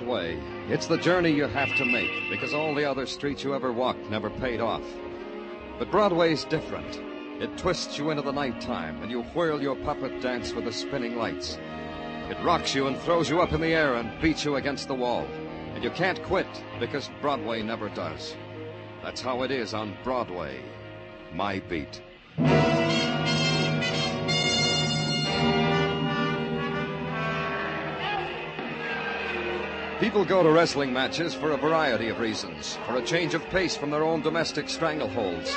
Broadway. It's the journey you have to make because all the other streets you ever walked never paid off. But Broadway's different. It twists you into the nighttime and you whirl your puppet dance with the spinning lights. It rocks you and throws you up in the air and beats you against the wall. And you can't quit because Broadway never does. That's how it is on Broadway. My beat. People go to wrestling matches for a variety of reasons. For a change of pace from their own domestic strangleholds.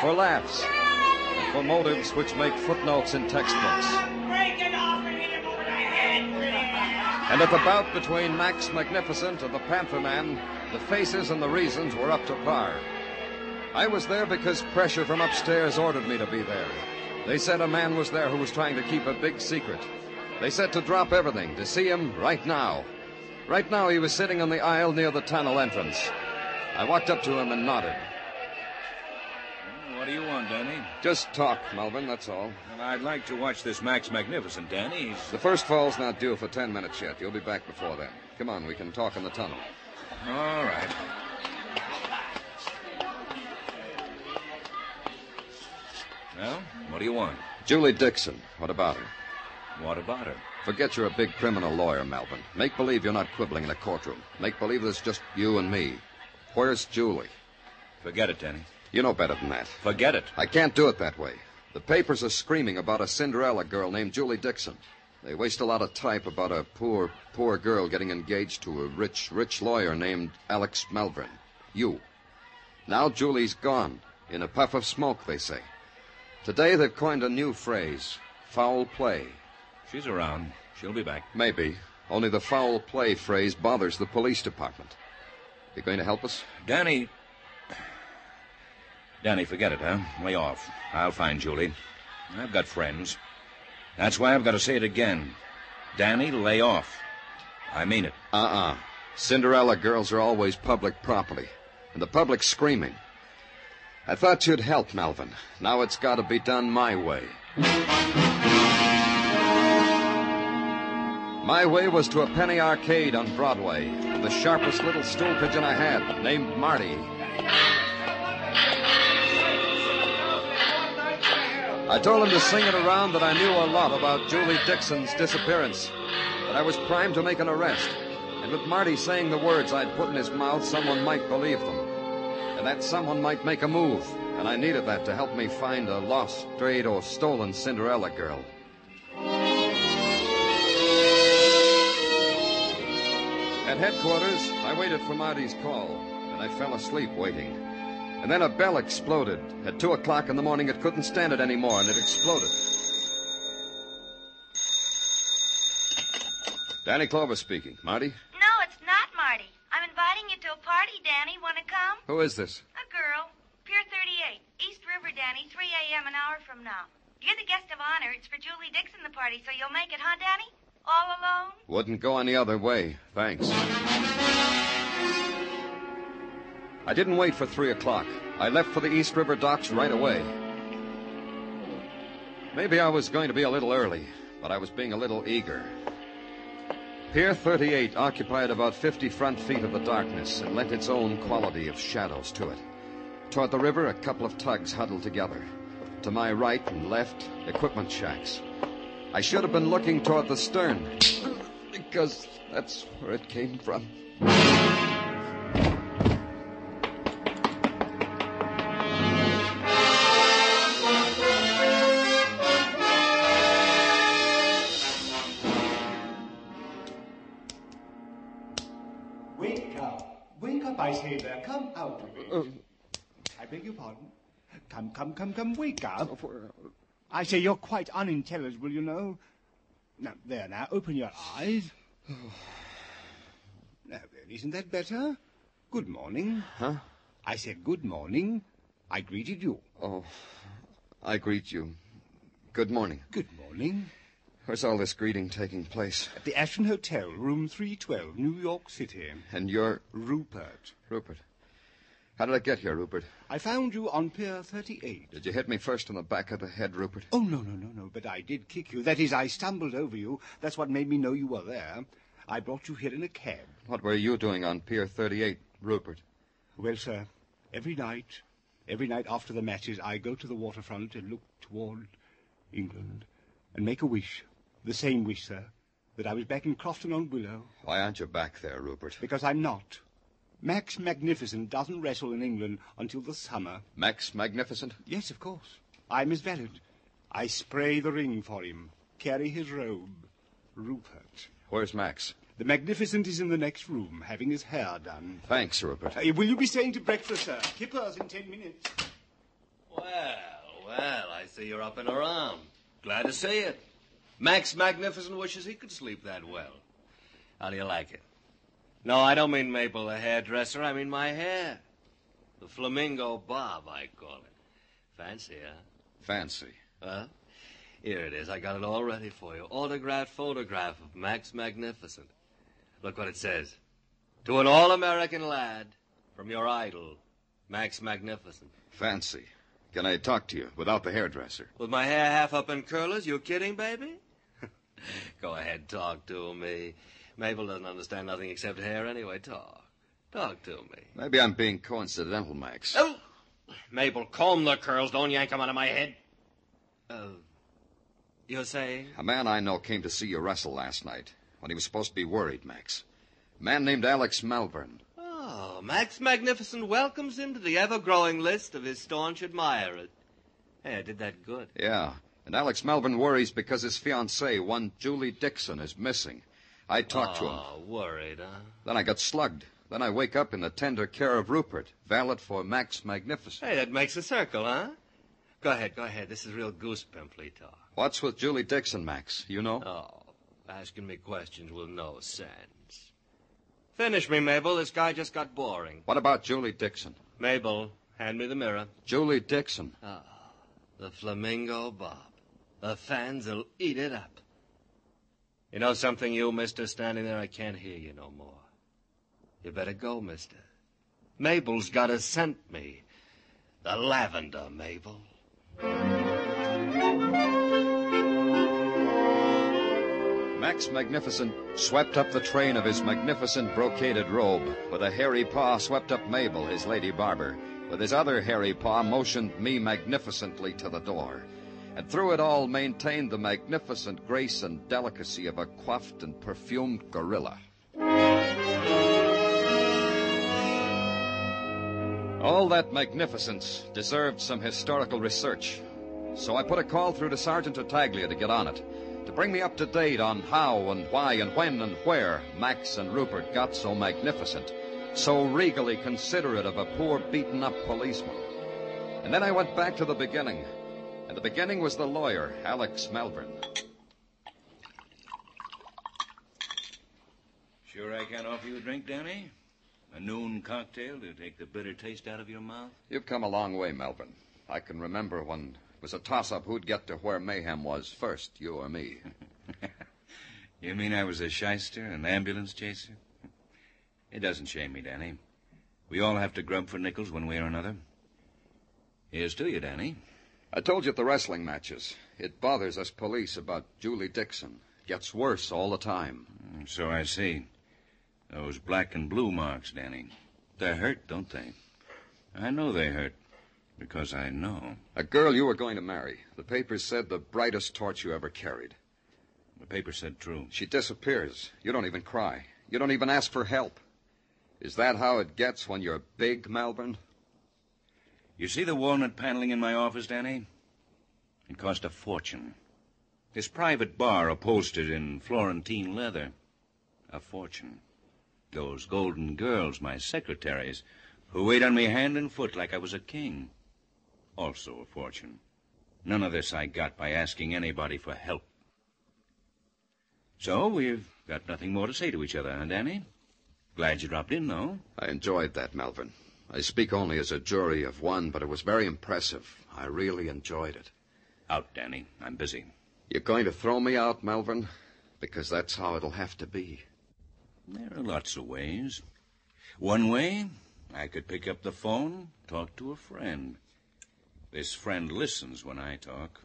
For laughs. And for motives which make footnotes in textbooks. And at the bout between Max Magnificent and the Panther Man, the faces and the reasons were up to par. I was there because pressure from upstairs ordered me to be there. They said a man was there who was trying to keep a big secret. They said to drop everything, to see him right now. Right now, he was sitting on the aisle near the tunnel entrance. I walked up to him and nodded. Hmm, what do you want, Danny? Just talk, Malvern, that's all. Well, I'd like to watch this Max Magnificent, Danny. He's... The first fall's not due for ten minutes yet. You'll be back before then. Come on, we can talk in the tunnel. All right. Well, what do you want? Julie Dixon. What about her? What about her? Forget you're a big criminal lawyer, Malvern. Make believe you're not quibbling in a courtroom. Make believe there's just you and me. Where's Julie? Forget it, Danny. You know better than that. Forget it. I can't do it that way. The papers are screaming about a Cinderella girl named Julie Dixon. They waste a lot of type about a poor, poor girl getting engaged to a rich, rich lawyer named Alex Malvern. You. Now Julie's gone. In a puff of smoke, they say. Today they've coined a new phrase foul play. She's around. She'll be back. Maybe. Only the foul play phrase bothers the police department. You going to help us? Danny. Danny, forget it, huh? Lay off. I'll find Julie. I've got friends. That's why I've got to say it again. Danny, lay off. I mean it. Uh uh Cinderella girls are always public property, and the public's screaming. I thought you'd help, Malvern. Now it's got to be done my way. My way was to a penny arcade on Broadway, the sharpest little stool pigeon I had, named Marty. I told him to sing it around that I knew a lot about Julie Dixon's disappearance, that I was primed to make an arrest, and with Marty saying the words I'd put in his mouth, someone might believe them, and that someone might make a move, and I needed that to help me find a lost, strayed, or stolen Cinderella girl. At headquarters, I waited for Marty's call, and I fell asleep waiting. And then a bell exploded. At two o'clock in the morning, it couldn't stand it anymore, and it exploded. Danny Clover speaking. Marty? No, it's not Marty. I'm inviting you to a party, Danny. Want to come? Who is this? A girl. Pier 38. East River, Danny. 3 a.m. an hour from now. You're the guest of honor. It's for Julie Dixon, the party, so you'll make it, huh, Danny? All alone? Wouldn't go any other way. Thanks. I didn't wait for three o'clock. I left for the East River docks right away. Maybe I was going to be a little early, but I was being a little eager. Pier 38 occupied about 50 front feet of the darkness and lent its own quality of shadows to it. Toward the river, a couple of tugs huddled together. To my right and left, equipment shacks. I should have been looking toward the stern, because that's where it came from. Wake up. Wake up, I say there. Come out of it. Uh, I beg your pardon. Come, come, come, come, wake up. Uh, I say you're quite unintelligible, you know. Now, there, now, open your eyes. Now, then, isn't that better? Good morning. Huh? I said good morning. I greeted you. Oh, I greet you. Good morning. Good morning. Where's all this greeting taking place? At the Ashton Hotel, room 312, New York City. And you're Rupert. Rupert. How did I get here, Rupert? I found you on Pier 38. Did you hit me first on the back of the head, Rupert? Oh, no, no, no, no, but I did kick you. That is, I stumbled over you. That's what made me know you were there. I brought you here in a cab. What were you doing on Pier 38, Rupert? Well, sir, every night, every night after the matches, I go to the waterfront and look toward England and make a wish. The same wish, sir, that I was back in Crofton on Willow. Why aren't you back there, Rupert? Because I'm not. Max Magnificent doesn't wrestle in England until the summer. Max Magnificent? Yes, of course. I'm his valet. I spray the ring for him, carry his robe. Rupert. Where's Max? The Magnificent is in the next room, having his hair done. Thanks, Rupert. Uh, will you be staying to breakfast, sir? Kippers in ten minutes. Well, well, I see you're up and around. Glad to see it. Max Magnificent wishes he could sleep that well. How do you like it? No, I don't mean Mabel the hairdresser. I mean my hair. The flamingo bob, I call it. Fancy, huh? Fancy. Well, here it is. I got it all ready for you. Autographed photograph of Max Magnificent. Look what it says. To an all-American lad from your idol, Max Magnificent. Fancy. Can I talk to you without the hairdresser? With my hair half up in curlers? You kidding, baby? Go ahead, talk to me. Mabel doesn't understand nothing except hair anyway. Talk. Talk to me. Maybe I'm being coincidental, Max. Oh! Mabel, comb the curls. Don't yank 'em out of my head. Uh, you're saying? A man I know came to see you wrestle last night when he was supposed to be worried, Max. A man named Alex Malvern. Oh, Max Magnificent welcomes him to the ever-growing list of his staunch admirers. Hey, I did that good. Yeah. And Alex Malvern worries because his fiancée, one Julie Dixon, is missing. I talked to him. Oh, worried, huh? Then I got slugged. Then I wake up in the tender care of Rupert, valet for Max Magnificent. Hey, that makes a circle, huh? Go ahead, go ahead. This is real goose pimply talk. What's with Julie Dixon, Max? You know? Oh, asking me questions with no sense. Finish me, Mabel. This guy just got boring. What about Julie Dixon? Mabel, hand me the mirror. Julie Dixon. Oh, The flamingo bob. The fans'll eat it up. You know something, you, mister, standing there? I can't hear you no more. You better go, mister. Mabel's gotta scent me. The lavender, Mabel. Max Magnificent swept up the train of his magnificent brocaded robe. With a hairy paw swept up Mabel, his lady barber. With his other hairy paw motioned me magnificently to the door. And through it all maintained the magnificent grace and delicacy of a coiffed and perfumed gorilla. All that magnificence deserved some historical research. So I put a call through to Sergeant Tartaglia to get on it, to bring me up to date on how and why and when and where Max and Rupert got so magnificent, so regally considerate of a poor beaten up policeman. And then I went back to the beginning. And the beginning was the lawyer, Alex Malvern. Sure I can't offer you a drink, Danny? A noon cocktail to take the bitter taste out of your mouth? You've come a long way, Malvern. I can remember when It was a toss-up who'd get to where Mayhem was first, you or me. You mean I was a shyster, an ambulance chaser? It doesn't shame me, Danny. We all have to grub for nickels one way or another. Here's to you, Danny. I told you at the wrestling matches. It bothers us police about Julie Dixon. Gets worse all the time. Mm, So I see. Those black and blue marks, Danny. They hurt, don't they? I know they hurt. Because I know. A girl you were going to marry. The papers said the brightest torch you ever carried. The paper said true. She disappears. You don't even cry. You don't even ask for help. Is that how it gets when you're big, Malvern? You see the walnut paneling in my office, Danny? It cost a fortune. This private bar upholstered in Florentine leather. A fortune. Those golden girls, my secretaries, who wait on me hand and foot like I was a king. Also a fortune. None of this I got by asking anybody for help. So we've got nothing more to say to each other, huh, Danny? Glad you dropped in, though. I enjoyed that, Malvern. I speak only as a jury of one, but it was very impressive. I really enjoyed it. Out, Danny. I'm busy. You're going to throw me out, Malvern? Because that's how it'll have to be. There are lots of ways. One way, I could pick up the phone, talk to a friend. This friend listens when I talk.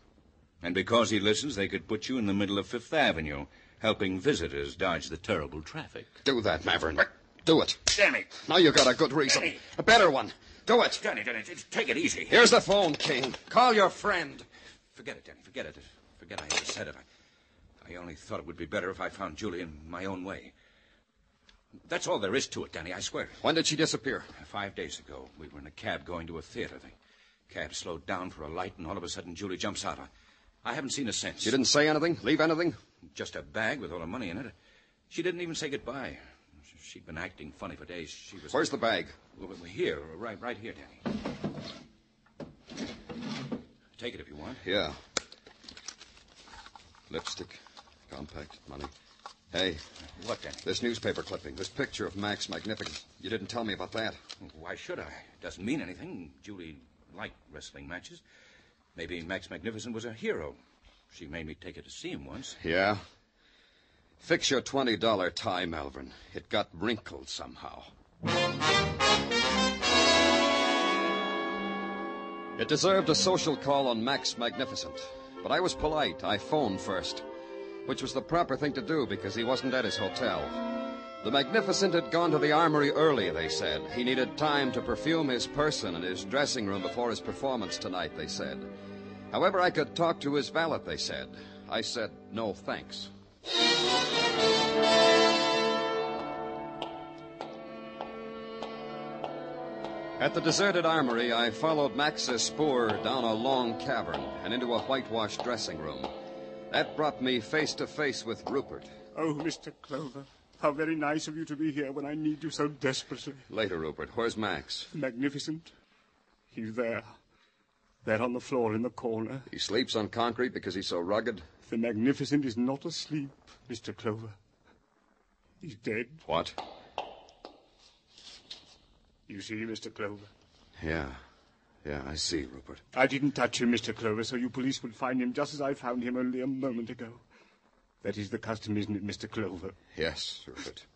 And because he listens, they could put you in the middle of Fifth Avenue, helping visitors dodge the terrible traffic. Do that, Maverick. Do it. Danny! Now you've got a good reason. Danny. A better one. Do it. Danny, Danny, take it easy. Here's the phone, King. Call your friend. Forget it, Danny, forget it. Forget I ever said it. I, I only thought it would be better if I found Julie in my own way. That's all there is to it, Danny, I swear. When did she disappear? Five days ago, we were in a cab going to a theater. The cab slowed down for a light, and all of a sudden, Julie jumps out. I, I haven't seen her since. She didn't say anything? Leave anything? Just a bag with all the money in it. She didn't even say goodbye. She'd been acting funny for days. She was. Where's the bag? Here, right, right here, Danny. Take it if you want. Yeah. Lipstick, compact, money. Hey, What, Danny? this newspaper clipping, this picture of Max Magnificent. You didn't tell me about that. Why should I? It doesn't mean anything. Julie liked wrestling matches. Maybe Max Magnificent was a hero. She made me take her to see him once. Yeah? Fix your $20 tie, Malvern. It got wrinkled somehow. It deserved a social call on Max Magnificent. But I was polite. I phoned first, which was the proper thing to do because he wasn't at his hotel. The Magnificent had gone to the armory early, they said. He needed time to perfume his person and his dressing room before his performance tonight, they said. However, I could talk to his valet, they said. I said, no thanks. At the deserted armory, I followed Max's spoor down a long cavern and into a whitewashed dressing room. That brought me face to face with Rupert. Oh, Mr. Clover, how very nice of you to be here when I need you so desperately. Later, Rupert. Where's Max? Magnificent. He's there. There on the floor in the corner. He sleeps on concrete because he's so rugged. The Magnificent is not asleep, Mr. Clover. He's dead. What? You see, Mr. Clover. Yeah. Yeah, I see, Rupert. I didn't touch him, Mr. Clover, so you police will find him just as I found him only a moment ago. That is the custom, isn't it, Mr. Clover? Yes, Rupert.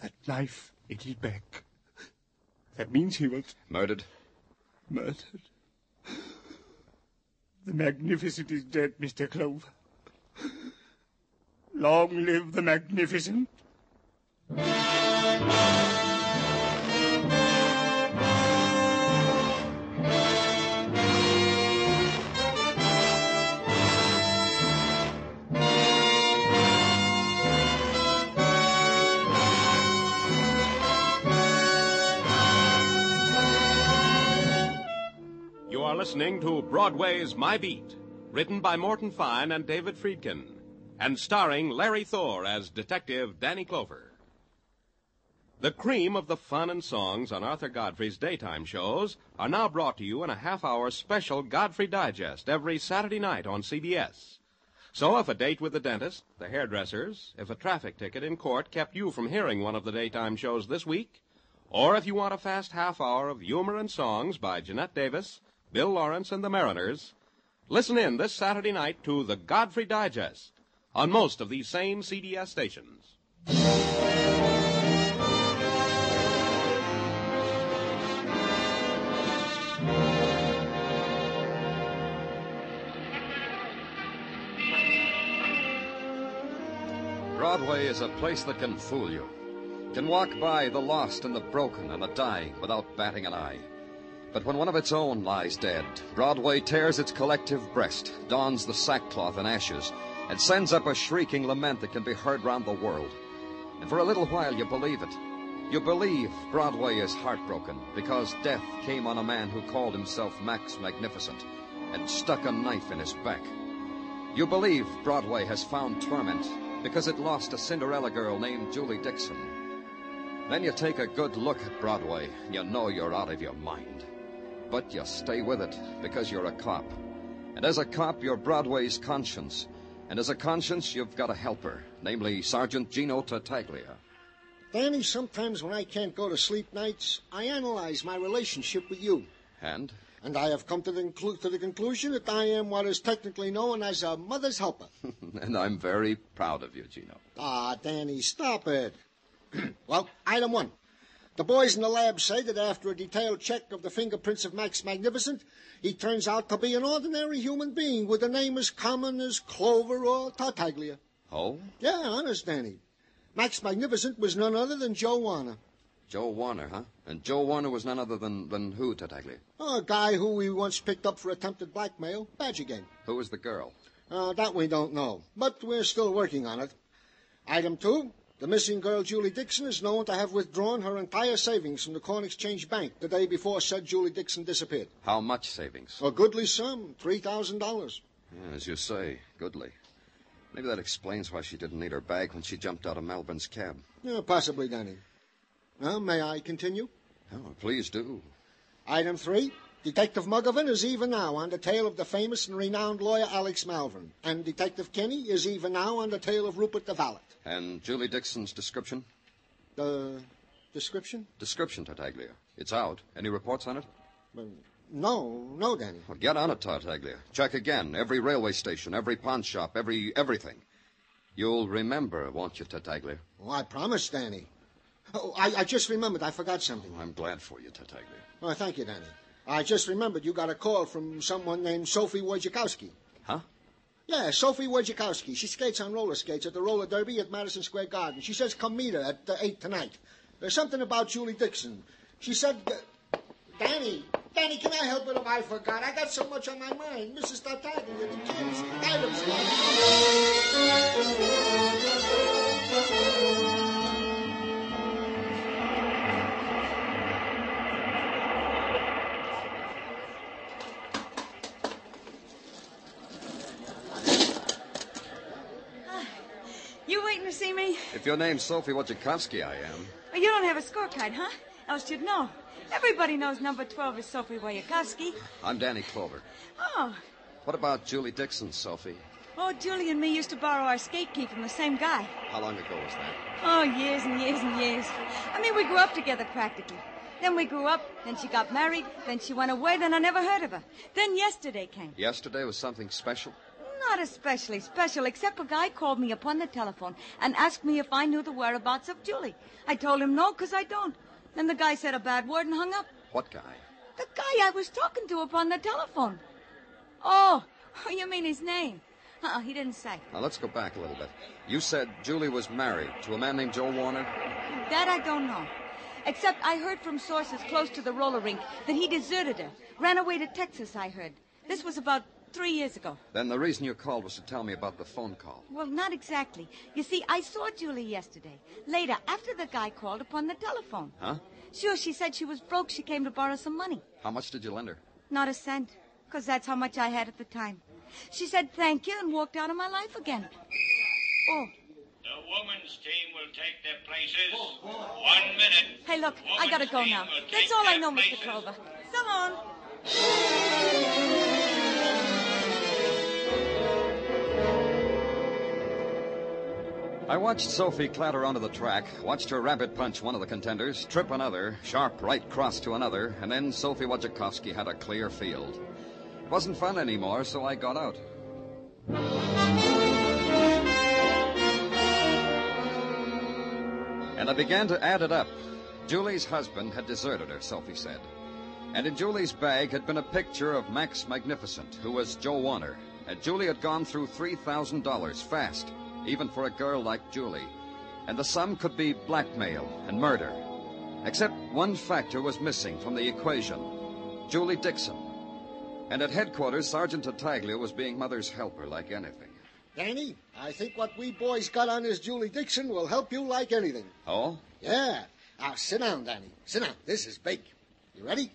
That knife in his back. That means he was Murdered? murdered. The Magnificent is dead, Mr. Clover. Long live the Magnificent. You are listening to Broadway's My Beat, written by Morton Fine and David Friedkin, and starring Larry Thor as Detective Danny Clover. The cream of the fun and songs on Arthur Godfrey's daytime shows are now brought to you in a half hour special Godfrey Digest every Saturday night on CBS. So if a date with the dentist, the hairdressers, if a traffic ticket in court kept you from hearing one of the daytime shows this week, or if you want a fast half hour of humor and songs by Janette Davis, Bill Lawrence, and the Mariners, Listen in this Saturday night to the Godfrey Digest on most of these same CBS stations. Broadway is a place that can fool you. Can walk by the lost and the broken and the dying without batting an eye. But when one of its own lies dead, Broadway tears its collective breast, dons the sackcloth and ashes, and sends up a shrieking lament that can be heard round the world. And for a little while you believe it. You believe Broadway is heartbroken because death came on a man who called himself Max Magnificent and stuck a knife in his back. You believe Broadway has found torment because it lost a Cinderella girl named Julie Dixon. Then you take a good look at Broadway and you know you're out of your mind. But you stay with it because you're a cop. And as a cop, you're Broadway's conscience. And as a conscience, you've got a helper, namely Sergeant Gino Tartaglia. Danny, sometimes when I can't go to sleep nights, I analyze my relationship with you. And? And I have come to the, to the conclusion that I am what is technically known as a mother's helper. and I'm very proud of you, Gino. Ah, Danny, stop it. well, item one. The boys in the lab say that after a detailed check of the fingerprints of Max Magnificent, he turns out to be an ordinary human being with a name as common as Clover or Tartaglia. Oh? Yeah, honest, Danny. Max Magnificent was none other than Joe Warner. Joe Warner, huh? And Joe Warner was none other than, than who, Tartaglia? Oh, a guy who we once picked up for attempted blackmail, Badger Gang. Who was the girl? Uh, that we don't know, but we're still working on it. Item two, the missing girl, Julie Dixon, is known to have withdrawn her entire savings from the Corn Exchange Bank the day before said Julie Dixon disappeared. How much savings? A goodly sum, $3,000. Yeah, as you say, goodly. Maybe that explains why she didn't need her bag when she jumped out of Malvern's cab. Yeah, possibly, Danny. Well, may I continue? Oh, please do. Item three. Detective Muggovan is even now on the tail of the famous and renowned lawyer Alex Malvern. And Detective Kenny is even now on the tail of Rupert the Valet. And Julie Dixon's description? The description? Description, Tartaglia. It's out. Any reports on it? Well, no, no, Danny. Well, get on it, Tartaglia. Check again. Every railway station, every pawn shop, every everything. You'll remember, won't you, Tartaglia? Oh, I promise, Danny. Oh, I, I just remembered. I forgot something. I'm glad for you, Tartaglia. Oh, thank you, Danny. I just remembered you got a call from someone named Sophie Wojciechowski. Huh? Yeah, Sophie Wojciechowski. She skates on roller skates at the roller derby at Madison Square Garden. She says come meet her at uh, 8 tonight. There's something about Julie Dixon. She said, uh, Danny, Danny, can I help it if I forgot? I got so much on my mind. Mrs. Tartaglia, the kids, items. If your name's Sophie Wojciechowski, I am. Well, you don't have a scorecard, huh? Else you'd know. Everybody knows number 12 is Sophie Wojciechowski. I'm Danny Clover. Oh. What about Julie Dixon, Sophie? Oh, Julie and me used to borrow our skate key from the same guy. How long ago was that? Oh, years and years and years. I mean, we grew up together practically. Then we grew up, then she got married, then she went away, then I never heard of her. Then yesterday came. Yesterday was something special? Not especially special, except a guy called me upon the telephone and asked me if I knew the whereabouts of Julie. I told him no, 'cause I don't. Then the guy said a bad word and hung up. What guy? The guy I was talking to upon the telephone. Oh, you mean his name? Uh, he didn't say. Now, let's go back a little bit. You said Julie was married to a man named Joe Warner? That I don't know. Except I heard from sources close to the roller rink that he deserted her. Ran away to Texas, I heard. This was about three years ago. Then the reason you called was to tell me about the phone call. Well, not exactly. You see, I saw Julie yesterday. Later, after the guy called upon the telephone. Huh? Sure, she said she was broke. She came to borrow some money. How much did you lend her? Not a cent, because that's how much I had at the time. She said thank you and walked out of my life again. Oh, The women's team will take their places. Oh, One minute. hey, look, I gotta go now. That's all I know, Mr. Clover. So long. I watched Sophie clatter onto the track, watched her rabbit punch one of the contenders, trip another, sharp right cross to another, and then Sophie Wojciechowski had a clear field. It wasn't fun anymore, so I got out. And I began to add it up. Julie's husband had deserted her, Sophie said. And in Julie's bag had been a picture of Max Magnificent, who was Joe Warner. And Julie had gone through $3,000 fast, even for a girl like Julie. And the sum could be blackmail and murder. Except one factor was missing from the equation Julie Dixon. And at headquarters, Sergeant Tartaglia was being Mother's helper like anything. Danny, I think what we boys got on this Julie Dixon will help you like anything. Oh? Yeah. Now, sit down, Danny. Sit down. This is big. You ready?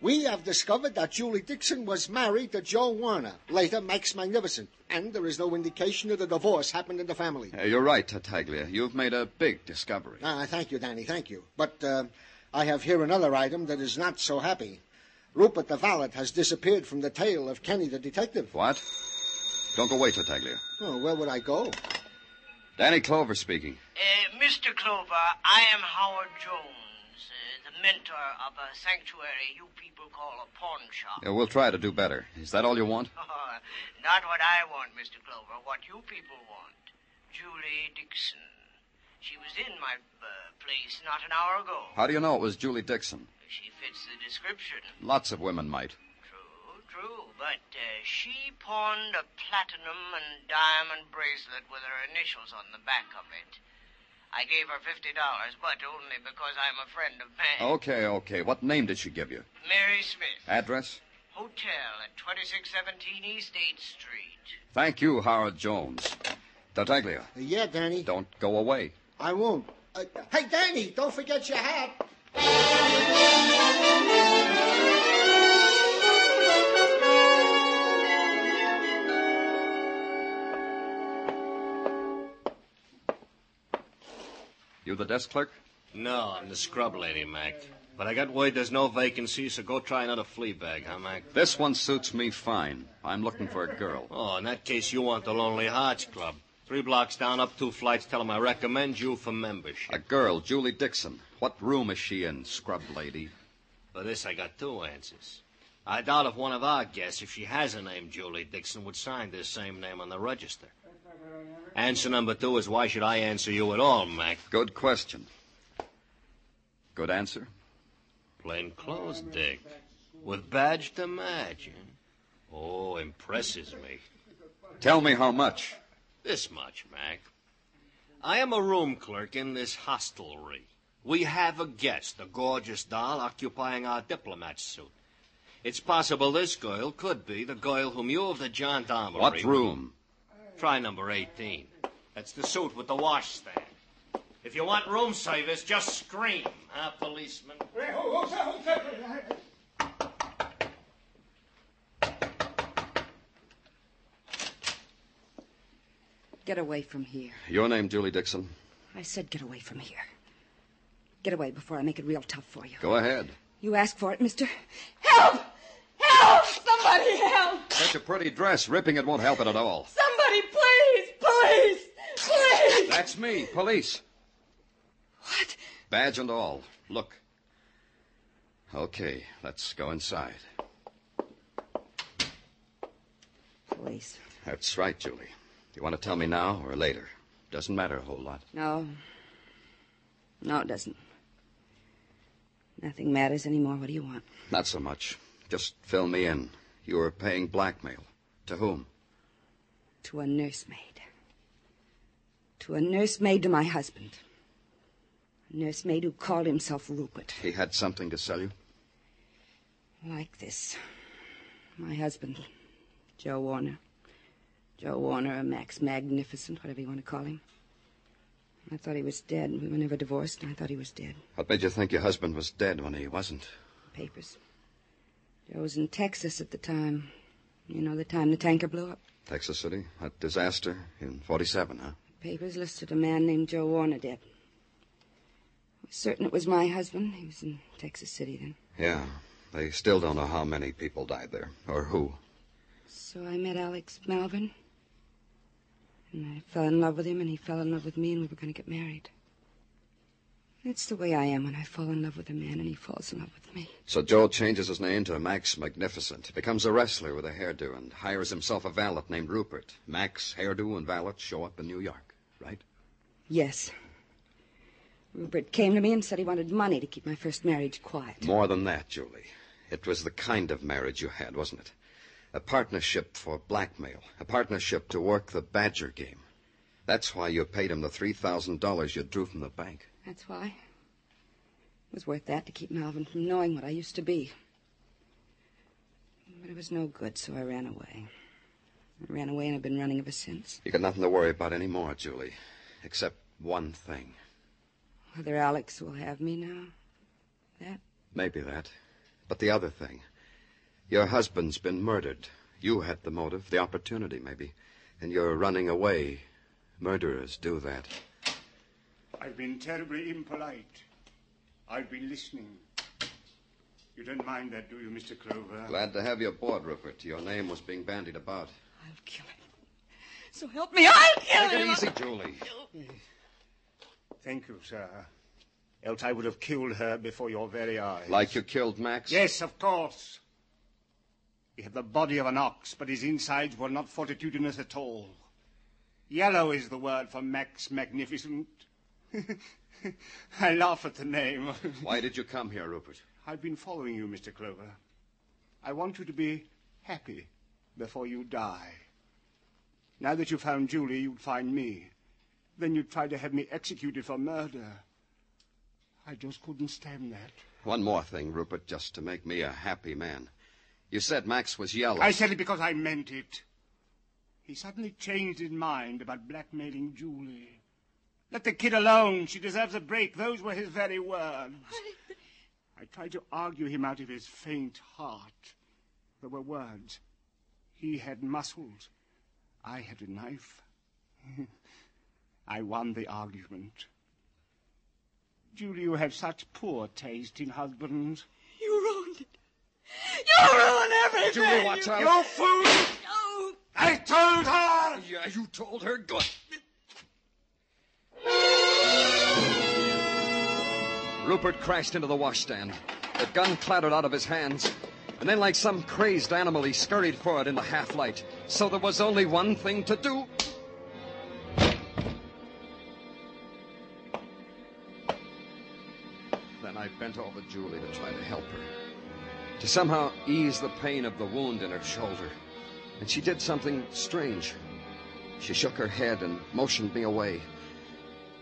We have discovered that Julie Dixon was married to Joe Warner, later Max Magnificent, and there is no indication that a divorce happened in the family. Uh, you're right, Tartaglia. You've made a big discovery. Ah, thank you, Danny, thank you. But uh, I have here another item that is not so happy. Rupert the valet has disappeared from the tail of Kenny the detective. What? Don't go away, Tartaglia. Oh, where would I go? Danny Clover speaking. Uh, Mr. Clover, I am Howard Jones, uh, the mentor of a sanctuary you people call a pawn shop. Yeah, we'll try to do better. Is that all you want? Not what I want, Mr. Clover, what you people want. Julie Dixon. She was in my uh, place not an hour ago. How do you know it was Julie Dixon? She fits the description. Lots of women might. True, true, but uh, she pawned a platinum and diamond bracelet with her initials on the back of it. I gave her fifty dollars, but only because I'm a friend of Mag. Okay, okay. What name did she give you? Mary Smith. Address? Hotel at 2617 East 8th Street. Thank you, Howard Jones. Tartaglia. Yeah, Danny. Don't go away. I won't. Uh, hey, Danny, don't forget your hat. You the desk clerk? No, I'm the scrub lady, Mac. But I got word there's no vacancy, so go try another flea bag, huh, Mac? This one suits me fine. I'm looking for a girl. Oh, in that case, you want the Lonely Hearts Club. Three blocks down, up two flights. Tell them I recommend you for membership. A girl, Julie Dixon. What room is she in, scrub lady? For this, I got two answers. I doubt if one of our guests, if she has a name Julie Dixon, would sign this same name on the register. Answer number two is why should I answer you at all, Mac? Good question. Good answer? Plain clothes, Dick. With badge to match. eh? Oh, impresses me. Tell me how much. This much, Mac. I am a room clerk in this hostelry. We have a guest, a gorgeous doll, occupying our diplomat suit. It's possible this girl could be the girl whom you of the gendarmerie... What room? Try number 18. That's the suit with the washstand. If you want room service, just scream, huh, policeman? Get away from here. Your name, Julie Dixon? I said get away from here. Get away before I make it real tough for you. Go ahead. You ask for it, mister. Help! Help! Somebody help! Such a pretty dress. Ripping it won't help it at all. Somebody! That's me, police. What? Badge and all. Look. Okay, let's go inside. Police. That's right, Julie. You want to tell me now or later? Doesn't matter a whole lot. No. No, it doesn't. Nothing matters anymore. What do you want? Not so much. Just fill me in. You were paying blackmail. To whom? To a nursemaid. To a nursemaid to my husband. A nursemaid who called himself Rupert. He had something to sell you? Like this. My husband, Joe Warner. Joe Warner, or Max Magnificent, whatever you want to call him. I thought he was dead. We were never divorced, and I thought he was dead. What made you think your husband was dead when he wasn't? Papers. Joe was in Texas at the time. You know, the time the tanker blew up. Texas City? That disaster in 47, huh? Papers listed a man named Joe Warner dead. I was certain it was my husband. He was in Texas City then. Yeah. They still don't know how many people died there, or who. So I met Alex Malvern. And I fell in love with him, and he fell in love with me, and we were going to get married. It's the way I am when I fall in love with a man and he falls in love with me. So Joe changes his name to Max Magnificent, becomes a wrestler with a hairdo, and hires himself a valet named Rupert. Max, hairdo, and valet show up in New York, right? Yes. Rupert came to me and said he wanted money to keep my first marriage quiet. More than that, Julie. It was the kind of marriage you had, wasn't it? A partnership for blackmail, a partnership to work the badger game. That's why you paid him the $3,000 you drew from the bank. That's why. It was worth that to keep Malvern from knowing what I used to be. But it was no good, so I ran away. I ran away and I've been running ever since. You got nothing to worry about anymore, Julie, except one thing. Whether Alex will have me now. That? Maybe that. But the other thing. Your husband's been murdered. You had the motive, the opportunity, maybe. And you're running away. Murderers do that. I've been terribly impolite. I've been listening. You don't mind that, do you, Mr. Clover? Glad to have you aboard, Rupert. Your name was being bandied about. I'll kill him. So help me, I'll kill Take him. Take it easy, Julie. Thank you, sir. Else I would have killed her before your very eyes. Like you killed Max? Yes, of course. He had the body of an ox, but his insides were not fortitudinous at all. Yellow is the word for Max Magnificent. I laugh at the name. Why did you come here, Rupert? I've been following you, Mr. Clover. I want you to be happy before you die. Now that you found Julie, you'd find me. Then you'd try to have me executed for murder. I just couldn't stand that. One more thing, Rupert, just to make me a happy man. You said Max was yellow. I said it because I meant it. He suddenly changed his mind about blackmailing Julie. Let the kid alone. She deserves a break. Those were his very words. I tried to argue him out of his faint heart. There were words. He had muscles. I had a knife. I won the argument. Julie, you have such poor taste in husbands. You ruined it. You ruined everything. Julie, watch you... out. You fool! No. I told her! Yeah, you told her. Good. Rupert crashed into the washstand. The gun clattered out of his hands. And then, like some crazed animal, he scurried forward in the half light. So there was only one thing to do. Then I bent over Julie to try to help her, to somehow ease the pain of the wound in her shoulder. And she did something strange. She shook her head and motioned me away.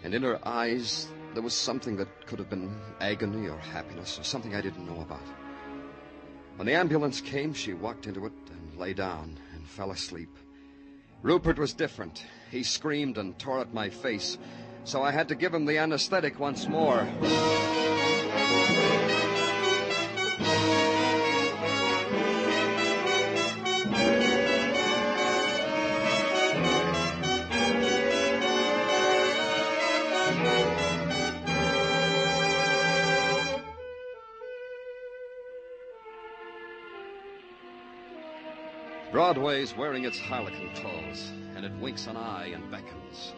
And in her eyes, there was something that could have been agony or happiness or something I didn't know about. When the ambulance came, she walked into it and lay down and fell asleep. Rupert was different. He screamed and tore at my face, so I had to give him the anesthetic once more. Broadway's wearing its harlequin clothes, and it winks an eye and beckons.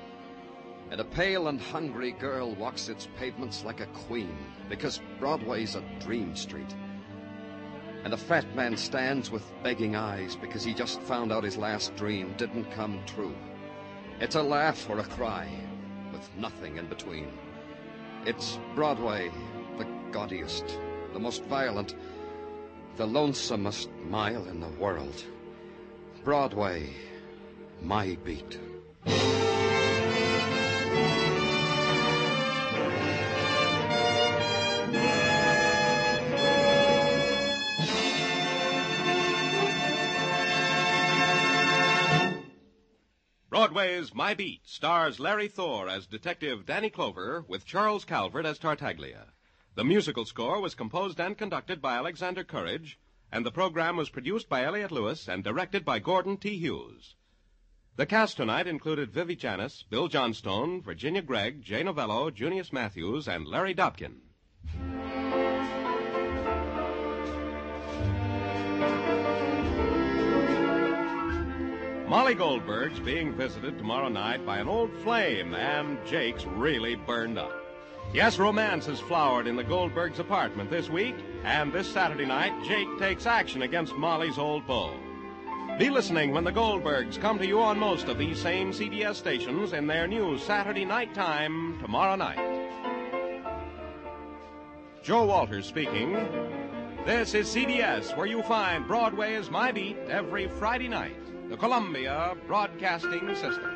And a pale and hungry girl walks its pavements like a queen, because Broadway's a dream street. And a fat man stands with begging eyes because he just found out his last dream didn't come true. It's a laugh or a cry, with nothing in between. It's Broadway, the gaudiest, the most violent, the lonesomest mile in the world. Broadway, my beat. Broadway's My Beat stars Larry Thor as Detective Danny Clover with Charles Calvert as Tartaglia. The musical score was composed and conducted by Alexander Courage, and the program was produced by Elliot Lewis and directed by Gordon T. Hughes. The cast tonight included Vivi Janis, Bill Johnstone, Virginia Gregg, Jay Novello, Junius Matthews, and Larry Dobkin. Molly Goldberg's being visited tomorrow night by an old flame, and Jake's really burned up. Yes, romance has flowered in the Goldbergs' apartment this week, and this Saturday night, Jake takes action against Molly's old beau. Be listening when the Goldbergs come to you on most of these same CBS stations in their new Saturday night time tomorrow night. Joe Walters speaking. This is CBS, where you find Broadway's My Beat every Friday night. The Columbia Broadcasting System.